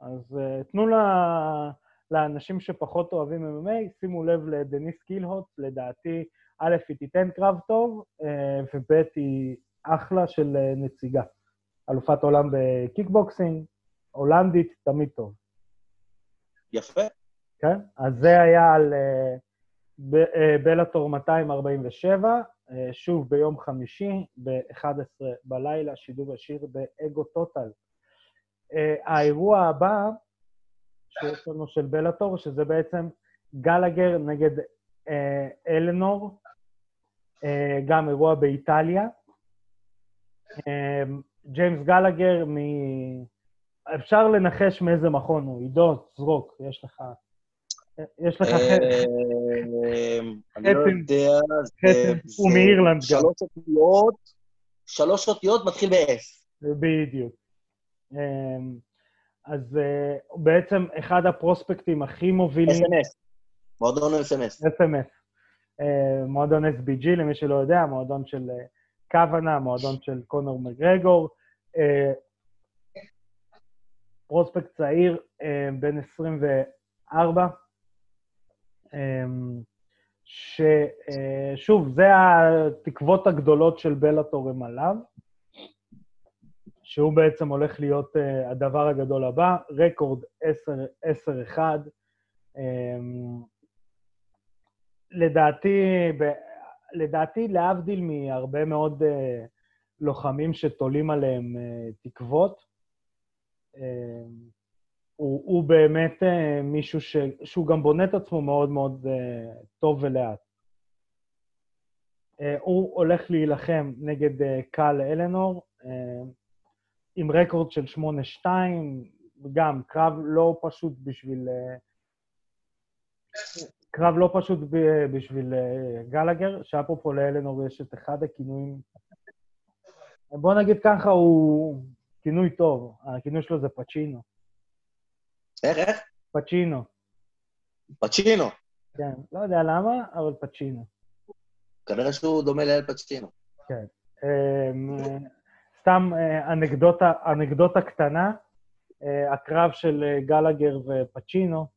אז uh, תנו לה, לאנשים שפחות אוהבים MMA, שימו לב לדניס קילהוט, לדעתי, א', היא תיתן קרב טוב, uh, וב', היא אחלה של uh, נציגה. אלופת עולם בקיקבוקסינג, הולנדית, תמיד טוב. יפה. כן? אז זה היה על ב- uh, בלאטור 247, uh, שוב ביום חמישי, ב-11 בלילה, שידור ישיר באגו טוטל. האירוע הבא שיש לנו של בלאטור, שזה בעצם גלגר נגד אלנור, גם אירוע באיטליה. Uh, ג'יימס גלגר מ... אפשר לנחש מאיזה מכון הוא. עידו, זרוק, יש לך... יש לך... אה, אני לא. יודע, זה- הוא מאירלנד גם. שלוש אותיות, שלוש אותיות מתחיל ב-S. בדיוק. אמ, אז אה, בעצם אחד הפרוספקטים הכי מובילים, אס.אם.אס. מועדון. SMS, אה, מועדון SBG, למי שלא יודע, מועדון של אה, קוונה, מועדון של קונור מגרגור. אה, פרוספקט צעיר, אה, בן 24, אמ, ששוב, זה התקוות הגדולות של בלאטור הם עליו, שהוא בעצם הולך להיות הדבר הגדול הבא, רקורד 10-1. Um, לדעתי, לדעתי, להבדיל מהרבה מאוד uh, לוחמים שתולים עליהם uh, תקוות, uh, הוא, הוא באמת uh, מישהו ש, שהוא גם בונה את עצמו מאוד מאוד uh, טוב ולאט. Uh, הוא הולך להילחם נגד uh, קל אלנור, uh, עם רקורד של 8-2, גם קרב לא פשוט בשביל... uh, קרב לא פשוט ב- בשביל uh, גלגר, שאפרופו לאלנור יש את אחד הכינויים... בוא נגיד ככה, הוא כינוי טוב, הכינוי שלו זה פצ'ינו. איך, איך? פצ'ינו. פצ'ינו. כן, לא יודע למה, אבל פצ'ינו. כנראה שהוא דומה לאל פצ'ינו. כן. אמ, סתם אה, אנקדוטה, אנקדוטה קטנה, אה, הקרב של אה, גלגר ופצ'ינו,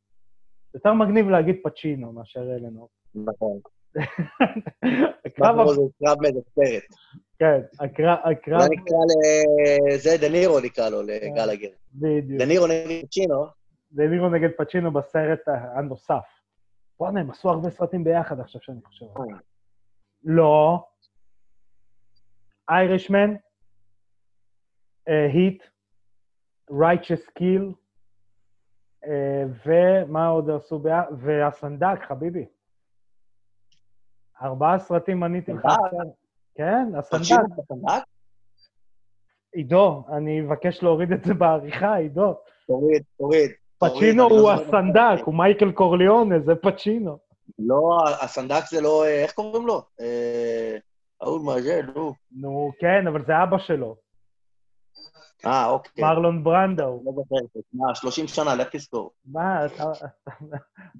יותר מגניב להגיד פצ'ינו מאשר אלנור. נכון. הקרב, זה קרב סרט. כן, הקרב, הקרב, אולי נקרא ל... זה דנירו נקרא לו, לגלגר. בדיוק. דנירו נגד פצ'ינו, דנירו נגד פצ'ינו בסרט הנוסף. בוא'נה, הם עשו הרבה סרטים ביחד עכשיו שאני חושב. לא. איירישמן, היט, righteous kill, אה, ומה עוד עשו ביחד? והסנדק, חביבי. ארבעה סרטים מניתי לך. כן, הסנדק. עידו, אני אבקש להוריד את זה בעריכה, עידו. תוריד, תוריד. פצ'ינו הוא לא. הסנדק, הוא מייקל קורליאונה, זה פצ'ינו. לא, הסנדק זה לא... אה, איך קוראים לו? אה, ההוא מג'ל, נו. נו, כן, אבל זה אבא שלו, אה, אוקיי. מרלון ברנדו. לא זוכר, מה, 30 שנה, לך תזכור. מה, אתה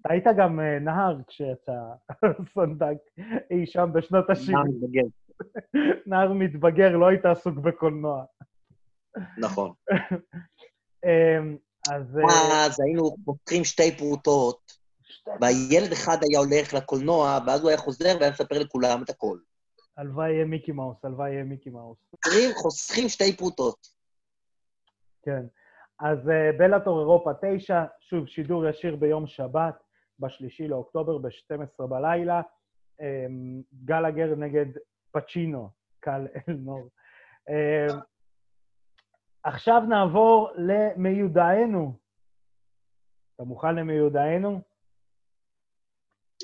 היית גם אה, נהר כשיצא סנדק אי שם בשנות מה ה-70. מתבגר? נער מתבגר, לא היית עסוק בקולנוע. נכון. אמ, אז... אה, אז היינו פותחים שתי פרוטות, והילד אחד היה הולך לקולנוע, ואז הוא היה חוזר והיה מספר לכולם את הכל. הלוואי יהיה מיקי מאוס, הלוואי יהיה מיקי מאוס. חוסכים שתי פרוטות. כן. אז אה, בלאטור אירופה 9, שוב, שידור ישיר ביום שבת, בשלישי לאוקטובר, ב-12 בלילה. אמ, גלגר נגד פצ'ינו. קל אלנור. אה, עכשיו נעבור למיודענו. אתה מוכן למיודענו?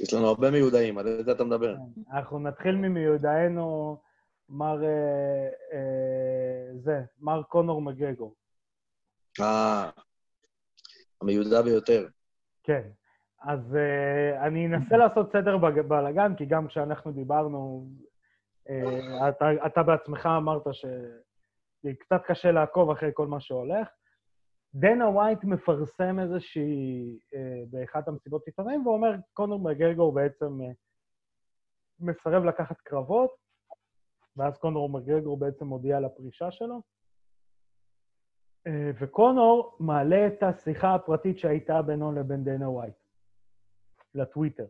יש לנו הרבה מיודעים, על איזה אתה מדבר? כן, אנחנו נתחיל ממיודענו, מר... אה, אה, זה, מר קונור מגגור. אה, המיודע ביותר. כן. אז uh, אני אנסה לעשות סדר בלאגן, כי גם כשאנחנו דיברנו, uh, אתה, אתה בעצמך אמרת שקצת קשה לעקוב אחרי כל מה שהולך. דנה ווייט מפרסם איזושהי, uh, באחת המסיבות עיתונאים, ואומר, קונור מגרגור בעצם uh, מסרב לקחת קרבות, ואז קונור מגרגור בעצם מודיע על הפרישה שלו. Uh, וקונור מעלה את השיחה הפרטית שהייתה בינו לבין דנה ווייט. לטוויטר.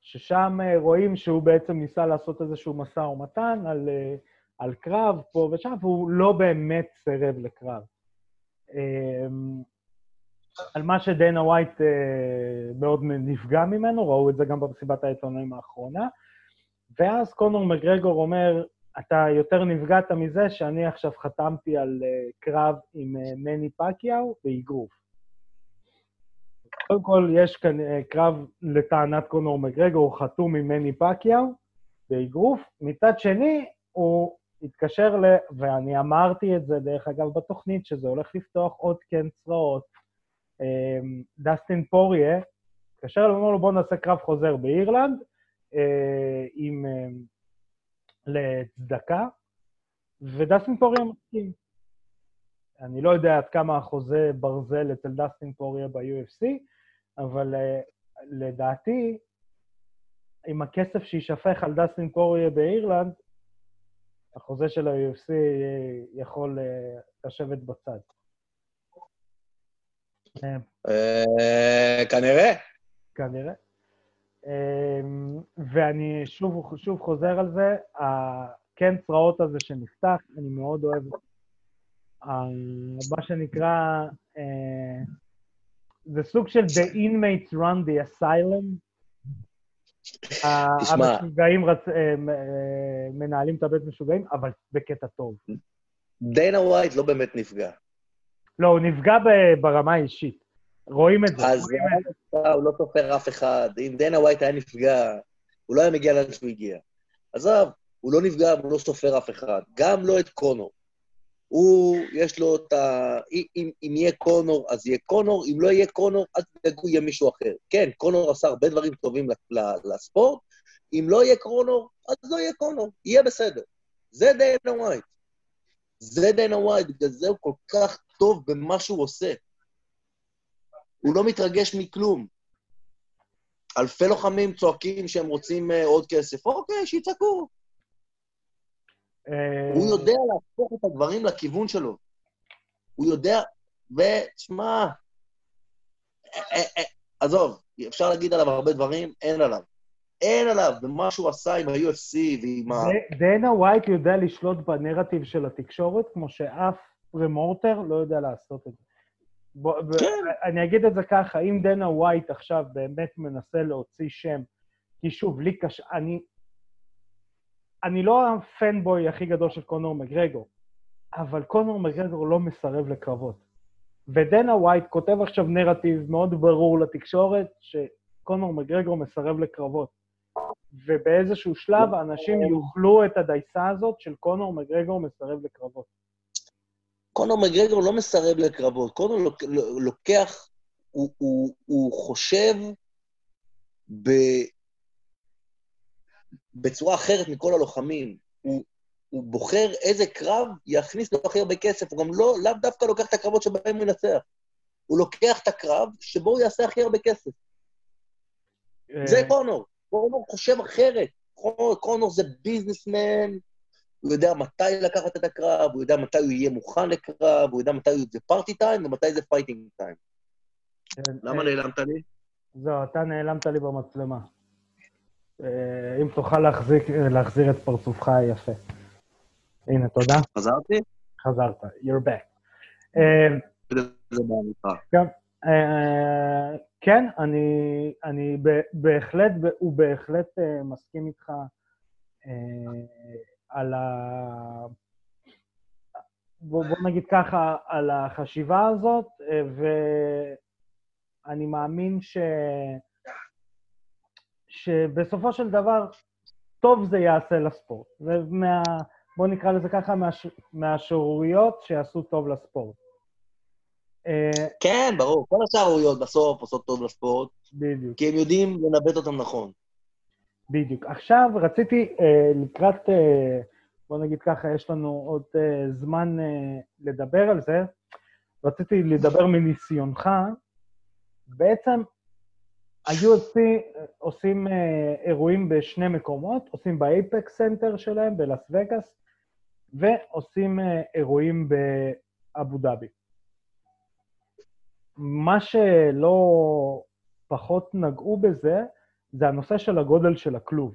ששם אה, רואים שהוא בעצם ניסה לעשות איזשהו משא ומתן על, אה, על קרב פה ושם, והוא לא באמת סירב לקרב. אמ, על מה שדנה ווייט אה, מאוד נפגע ממנו, ראו את זה גם במסיבת העיתונאים האחרונה. ואז קונור מגרגור אומר, אתה יותר נפגעת מזה שאני עכשיו חתמתי על קרב עם מני פקיאו באגרוף. קודם כל, יש כאן אה, קרב לטענת קונור מגרגור חתום עם מני פקיאו באגרוף. מצד שני, הוא התקשר ל... ואני אמרתי את זה, דרך אגב, בתוכנית, שזה הולך לפתוח עוד כן צרעות. אמ, דסטין פוריה התקשר אליו, אמר לו, בואו נעשה קרב חוזר באירלנד אה, עם... אה, לצדקה, ודסטין פוריה מסכים. אני לא יודע עד כמה החוזה ברזל אצל דסטין פוריה ב-UFC, אבל uh, לדעתי, עם הכסף שיישפך על דסטין פוריה באירלנד, החוזה של ה-UFC יכול uh, לשבת בצד. אה, כנראה. כנראה. ואני שוב, שוב חוזר על זה, הכן צרעות הזה שנפתח, אני מאוד אוהב מה שנקרא, זה סוג של The inmates run the asylum. המשוגעים רצ... אה, אה, מנהלים את הבית משוגעים, אבל בקטע טוב. דיינה ווייט לא באמת נפגע. לא, הוא נפגע ברמה האישית. רואים את זה. אז הוא לא סופר אף אחד. אם דיינה ווייט היה נפגע, הוא לא היה מגיע לאן שהוא הגיע. עזוב, הוא לא נפגע, הוא לא סופר אף אחד. גם לא את קונור. הוא, יש לו את ה... אם, אם יהיה קונור, אז יהיה קונור, אם לא יהיה קונור, אז תדאגו, יהיה מישהו אחר. כן, קונור עשה הרבה דברים טובים לספורט, אם לא יהיה קונור, אז לא יהיה קונור, יהיה בסדר. זה דיינה ווייט. זה דיינה ווייט, בגלל זה הוא כל כך טוב במה שהוא עושה. הוא לא מתרגש מכלום. אלפי לוחמים צועקים שהם רוצים uh, עוד כסף. אוקיי, שיצעקו. הוא יודע להפוך את הדברים לכיוון שלו. הוא יודע, ותשמע, אה, אה, עזוב, אפשר להגיד עליו הרבה דברים, אין עליו. אין עליו, במה שהוא עשה עם ה-UFC ועם ה... דנה ווייט יודע לשלוט בנרטיב של התקשורת, כמו שאף פרומוטר לא יודע לעשות את זה. כן. אני אגיד את זה ככה, אם דנה ווייט עכשיו באמת מנסה להוציא שם, כי שוב, לי קשה, אני, אני לא ה fanboy הכי גדול של קונור מגרגור, אבל קונור מגרגור לא מסרב לקרבות. ודנה ווייט כותב עכשיו נרטיב מאוד ברור לתקשורת, שקונור מגרגור מסרב לקרבות. ובאיזשהו שלב האנשים יאכלו את הדייסה הזאת של קונור מגרגור מסרב לקרבות. קונור מגרגור לא מסרב לקרבות, קונור לוקח, הוא, הוא, הוא חושב ב, בצורה אחרת מכל הלוחמים. הוא, הוא בוחר איזה קרב יכניס לו הכי הרבה כסף, הוא גם לא, לאו דווקא לוקח את הקרבות שבהם הוא ינצח. הוא לוקח את הקרב שבו הוא יעשה הכי הרבה כסף. זה אה. קונור. קונור חושב אחרת. קונור זה businessman, הוא יודע מתי לקחת את הקרב, הוא יודע מתי הוא יהיה מוכן לקרב, הוא יודע מתי זה party time ומתי זה fighting time. כן, למה אה. נעלמת לי? זהו, אתה נעלמת לי במצלמה. אה, אם תוכל להחזיק, להחזיר את פרצופך היפה. הנה, תודה. חזרתי? חזרת, you're back. אה, כן, אה, כן, אני, אני בהחלט, הוא בהחלט מסכים איתך על ה... בוא, בוא נגיד ככה, על החשיבה הזאת, אה, ואני מאמין ש... שבסופו של דבר, טוב זה יעשה לספורט. ומה... בוא נקרא לזה ככה, מהש... מהשערוריות שיעשו טוב לספורט. אה, כן, ברור. כל השערוריות בסוף עושות טוב לספורט. בדיוק. כי הם יודעים לנווט אותם נכון. בדיוק. עכשיו רציתי אה, לקראת, אה, בוא נגיד ככה, יש לנו עוד אה, זמן אה, לדבר על זה. רציתי לדבר מניסיונך. בעצם ה-UFC עושים אה, אירועים בשני מקומות, עושים ב Apex Center שלהם בלאס וגאס, ועושים אה, אירועים באבו דאבי. מה שלא פחות נגעו בזה, זה הנושא של הגודל של הכלוב.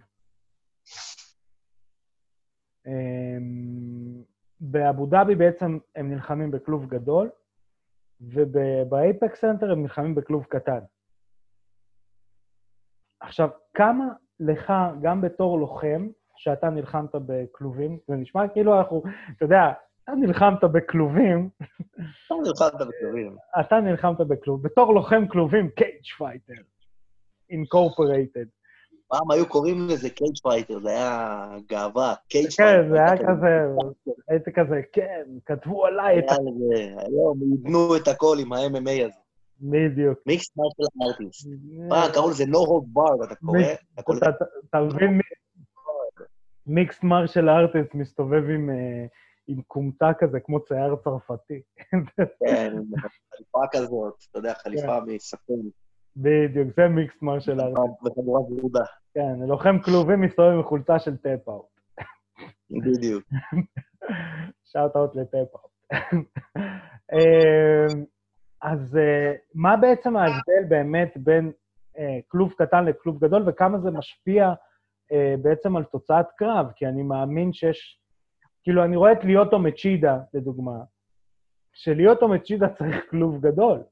אמ, באבו דאבי בעצם הם נלחמים בכלוב גדול, וב Apex Center הם נלחמים בכלוב קטן. עכשיו, כמה לך, גם בתור לוחם, שאתה נלחמת בכלובים, זה נשמע כאילו אנחנו, אתה יודע, אתה נלחמת בכלובים. אתה נלחמת בכלובים. אתה נלחמת בכלוב, בתור לוחם כלובים, cage fighter, incorporated. פעם היו קוראים לזה cage fighter, זה היה גאווה, cage fighter. כן, זה היה כזה, הייתי כזה, כן, כתבו עליי את. היום עידנו את הכל עם ה-MMA הזה. בדיוק. Mixed martial artist. פעם קראו לזה no holds barred, אתה קורא? אתה מבין? Mixed martial artist מסתובב עם... עם כומתה כזה, כמו צייר צרפתי. כן, חליפה כזאת, אתה יודע, חליפה כן. בדיוק, זה mixed martial art. וחגורה ורודה. כן, לוחם כלובים מסתובב עם חולצה של TapOut. בדיוק. Shout-out ל TapOut. אמ, אז אה, מה בעצם ההבדל באמת בין אה, כלוב קטן לכלוב גדול, וכמה זה משפיע אה, בעצם על תוצאת קרב? כי אני מאמין שיש כאילו, אני רואה את ליאוטו מצ'ידה, לדוגמה, שליאוטו מצ'ידה צריך כלוב גדול.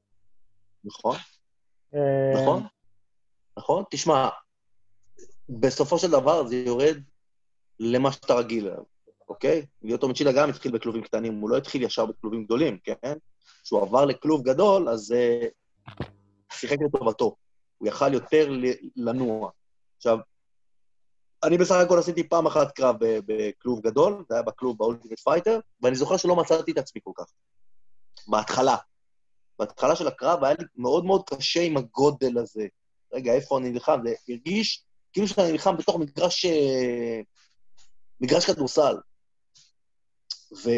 נכון. נכון. נכון. תשמע, בסופו של דבר זה יורד למה שאתה רגיל אליו, אוקיי? ליוטו מצ'ידה גם התחיל בכלובים קטנים, הוא לא התחיל ישר בכלובים גדולים, כן? כשהוא עבר לכלוב גדול, אז אה, שיחק לטובתו. הוא יכל יותר לנוע. עכשיו, אני בסך הכל עשיתי פעם אחת קרב בכלוב גדול, זה היה בכלוב ב Ultimate Fighter, ואני זוכר שלא מצאתי את עצמי כל כך. בהתחלה. בהתחלה של הקרב היה לי מאוד מאוד קשה עם הגודל הזה. רגע, איפה אני נלחם? זה הרגיש כאילו שאני נלחם בתוך מגרש... אה, מגרש כדורסל. ו...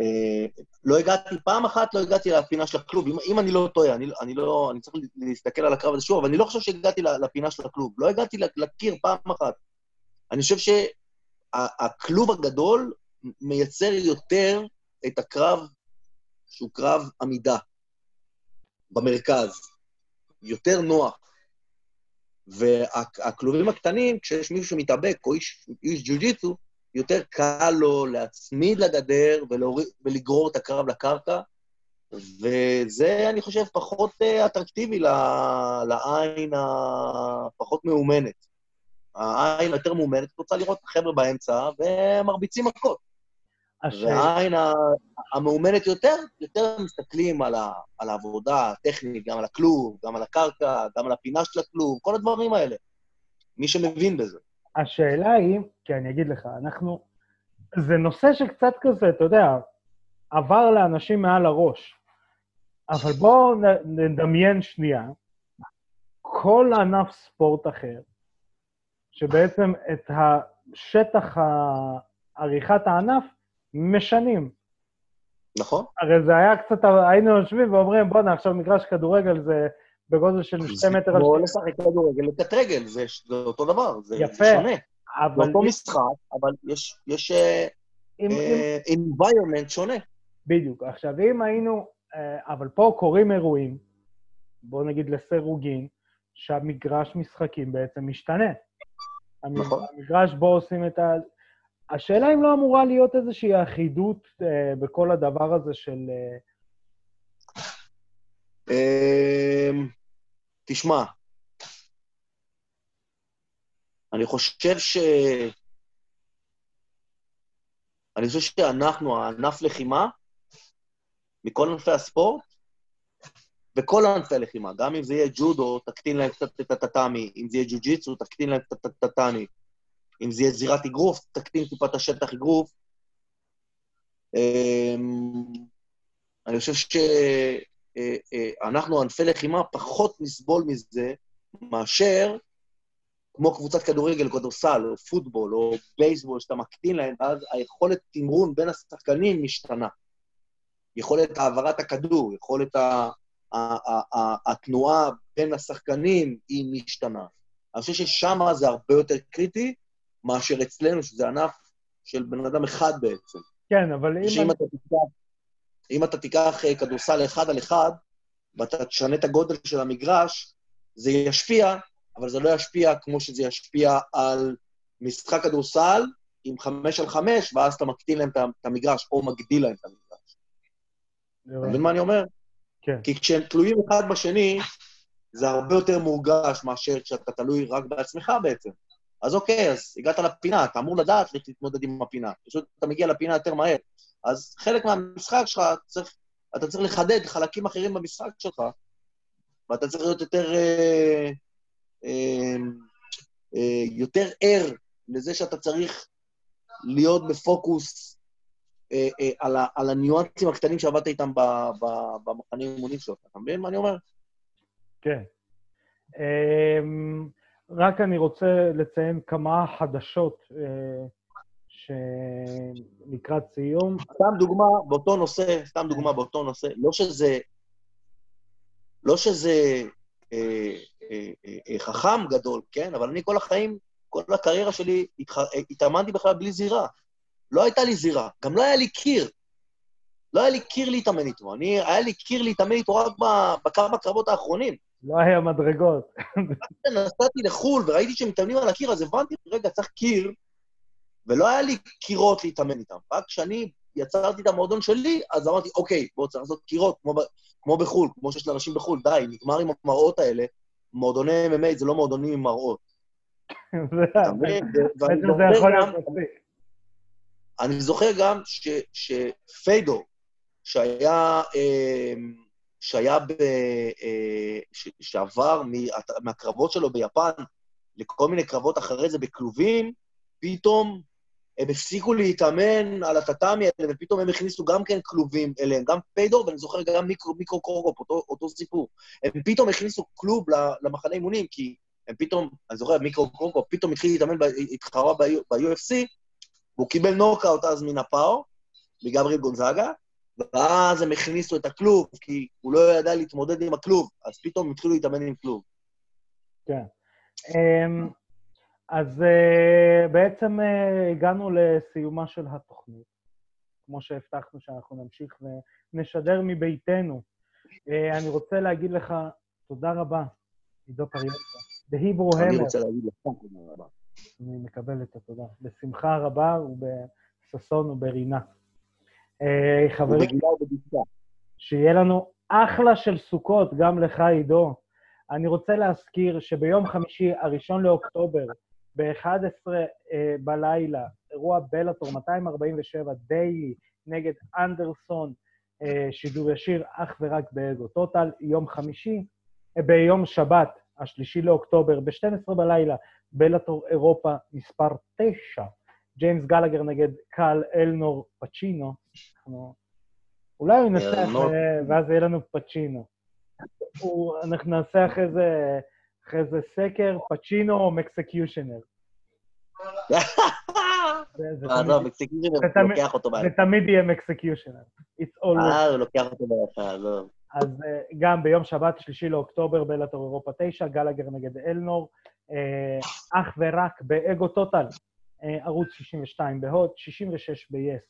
אה, לא הגעתי, פעם אחת לא הגעתי לפינה של הכלוב. אם, אם אני לא טועה, אני, אני לא... אני צריך להסתכל על הקרב הזה שוב, אבל אני לא חושב שהגעתי לפינה של הכלוב. לא הגעתי לקיר פעם אחת. אני חושב שהכלוב הגדול מייצר יותר את הקרב שהוא קרב עמידה במרכז. יותר נוח. והכלובים הקטנים, כשיש מישהו שמתאבק, או איש, איש ג'ו-ג'יצו, יותר קל לו להצמיד לגדר ולגרור את הקרב לקרקע, וזה, אני חושב, פחות אה, אטרקטיבי לעין הפחות מאומנת. העין היותר מאומנת רוצה לראות את החבר'ה באמצע, ומרביצים מכות. והעין המאומנת יותר, יותר מסתכלים על, ה, על העבודה הטכנית, גם על הכלוב, גם על הקרקע, גם על הפינה של הכלוב, כל הדברים האלה. מי שמבין בזה. השאלה היא, כי אני אגיד לך, אנחנו... זה נושא שקצת כזה, אתה יודע, עבר לאנשים מעל הראש. אבל בואו נדמיין שנייה, כל ענף ספורט אחר, שבעצם את השטח עריכת הענף משנים. נכון. הרי זה היה קצת, היינו יושבים ואומרים, בואנה, עכשיו מגרש כדורגל זה בגודל של שתי מטר על שתי... כמו לשחק כדורגל לקט רגל, זה, זה אותו דבר, זה, יפה, זה שונה. אבל... זה אותו משחק, אבל יש, יש uh, עם, uh, environment שונה. בדיוק. עכשיו, אם היינו... Uh, אבל פה קורים אירועים, בואו נגיד לסירוגין, שהמגרש משחקים בעצם משתנה. נכון. המגרש בו עושים את ה... השאלה אם לא אמורה להיות איזושהי אחידות uh, בכל הדבר הזה של... Uh... תשמע, אני חושב ש... אני חושב שאנחנו, הענף לחימה, מכל ענפי הספורט, וכל ענפי הלחימה, גם אם זה יהיה ג'ודו, תקטין להם קצת את הטאטאמי, אם זה יהיה ג'ו-ג'יצו, תקטין להם קצת את הטאטאמי, אם זה יהיה זירת אגרוף, תקטין טיפה את השטח אגרוף. אמ, אני חושב שאנחנו, ענפי לחימה, פחות נסבול מזה מאשר כמו קבוצת כדורגל, כדורסל, או פוטבול, או בייסבול, שאתה מקטין להם, ואז היכולת תמרון בין השחקנים משתנה. יכולת העברת הכדור, יכולת ה... התנועה בין השחקנים היא משתנה. אני חושב ששם זה הרבה יותר קריטי מאשר אצלנו, שזה ענף של בן אדם אחד בעצם. כן, אבל אם... שאם אתה תיקח, אם אתה תיקח אה, כדורסל אחד על אחד, ואתה תשנה את הגודל של המגרש, זה ישפיע, אבל זה לא ישפיע כמו שזה ישפיע על משחק כדורסל עם חמש על חמש, ואז אתה מקטין להם את המגרש, או מגדיל להם את המגרש. אתה מבין מה אני אומר? כן. כי כשהם תלויים אחד בשני, זה הרבה יותר מורגש מאשר כשאתה תלוי רק בעצמך בעצם. אז אוקיי, אז הגעת לפינה, אתה אמור לדעת איך להתמודד עם הפינה. פשוט אתה מגיע לפינה יותר מהר. אז חלק מהמשחק שלך, צריך, אתה צריך לחדד חלקים אחרים במשחק שלך, ואתה צריך להיות יותר, אה, אה, אה, יותר ער לזה שאתה צריך להיות בפוקוס אה, אה, על, ה, על הניואנסים הקטנים שעבדת איתם במחנה אימונים שלך. אתה מבין מה אני אומר? כן. אמ, רק אני רוצה לציין כמה חדשות אה, שלקראת סיום. סתם דוגמה באותו נושא, סתם דוגמה באותו נושא, לא שזה... לא שזה אה, אה, אה, חכם גדול, כן? אבל אני כל החיים, כל הקריירה שלי, התאמנתי בכלל בלי זירה. לא הייתה לי זירה, גם לא היה לי קיר. לא היה לי קיר להתאמן איתו. אני, היה לי קיר להתאמן איתו רק בכמה קרבות האחרונים. לא היה מדרגות. נסעתי לחו"ל וראיתי שהם מתאמנים על הקיר, אז הבנתי, רגע, צריך קיר, ולא היה לי קירות להתאמן איתם. רק כשאני יצרתי את המועדון שלי, אז אמרתי, אוקיי, בואו צריך לעשות קירות, כמו, כמו בחו"ל, כמו שיש לאנשים בחו"ל, די, נגמר עם המראות האלה. מועדוני MMA זה לא מועדונים עם מראות. אתה מבין? זה יכול להיות מספיק. אני זוכר גם שפיידו, שהיה, אמ, שהיה ב... אה, ש, שעבר מהקרבות שלו ביפן לכל מיני קרבות אחרי זה בכלובים, פתאום הם הפסיקו להתאמן על הטאטאמי האלה, ופתאום הם הכניסו גם כן כלובים אליהם, גם פיידור, ואני זוכר גם מיקרו, מיקרו קורקופ, אותו, אותו סיפור. הם פתאום הכניסו כלוב למחנה אימונים, כי הם פתאום, אני זוכר, מיקרו קורקופ פתאום התחיל להתאמן, התחרה ב-UFC, והוא קיבל נוקאוט אז מנפאו, מגבריאל גונזאגה, ואז הם הכניסו את הכלוב, כי הוא לא ידע להתמודד עם הכלוב, אז פתאום התחילו להתאמן עם כלוב. כן. אמ, אז אה, בעצם אה, הגענו לסיומה של התוכנית, כמו שהבטחנו שאנחנו נמשיך ונשדר מביתנו. אה, אני רוצה להגיד לך תודה רבה, עידו פריאנטה. The Hebrew אני רוצה להגיד לך תודה רבה. אני מקבל את התודה. בשמחה רבה ובששון וברינה. אה, חברים, שיהיה לנו אחלה של סוכות, גם לך, עידו. אני רוצה להזכיר שביום חמישי, הראשון לאוקטובר, ב-11 uh, בלילה, אירוע בלאטור 247 דיילי נגד אנדרסון, uh, שידור ישיר אך ורק באגו טוטל, יום חמישי, uh, ביום שבת, השלישי לאוקטובר, ב-12 בלילה, בלאטור אירופה מספר 9, ג'יימס גלגר נגד קל אלנור פצ'ינו. אנחנו... אולי הוא ינצח ואז יהיה לנו פצ'ינו. אנחנו נעשה אחרי זה, אחרי זה סקר, פצ'ינו או מקסקיושנר. זה תמיד יהיה מקסקיושנר. אה, הוא לוקח אותו ביחד, עזוב. אז אה, גם ביום שבת, שלישי לאוקטובר, בלאטור אירופה 9, גלגר נגד אלנור, אה, אך ורק באגו טוטל, אה, ערוץ 62 בהוט, 66 ב-yes.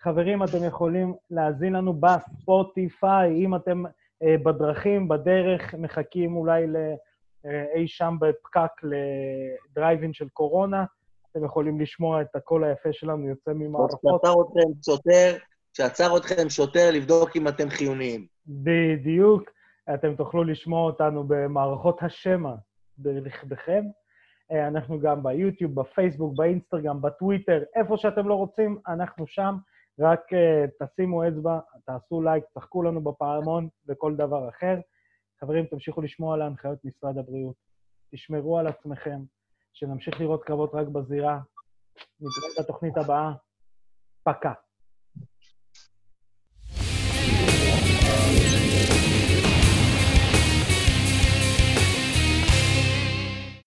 חברים, אתם יכולים להאזין לנו בספוטיפיי, אם אתם בדרכים, בדרך, מחכים אולי לאי שם בפקק לדרייבין של קורונה, אתם יכולים לשמוע את הקול היפה שלנו יוצא ממערכות. כשעצר אתכם שוטר, כשעצר אתכם שוטר, לבדוק אם אתם חיוניים. בדיוק. אתם תוכלו לשמוע אותנו במערכות השמע ברכבכם. אה, אנחנו גם ביוטיוב, בפייסבוק, באינסטגרם, בטוויטר, איפה שאתם לא רוצים, אנחנו שם. רק uh, תשימו אצבע, תעשו לייק, צחקו לנו בפעמון וכל דבר אחר. חברים, תמשיכו לשמוע על ההנחיות משרד הבריאות. תשמרו על עצמכם, שנמשיך לראות קרבות רק בזירה. נתראה בתוכנית הבאה. פקה.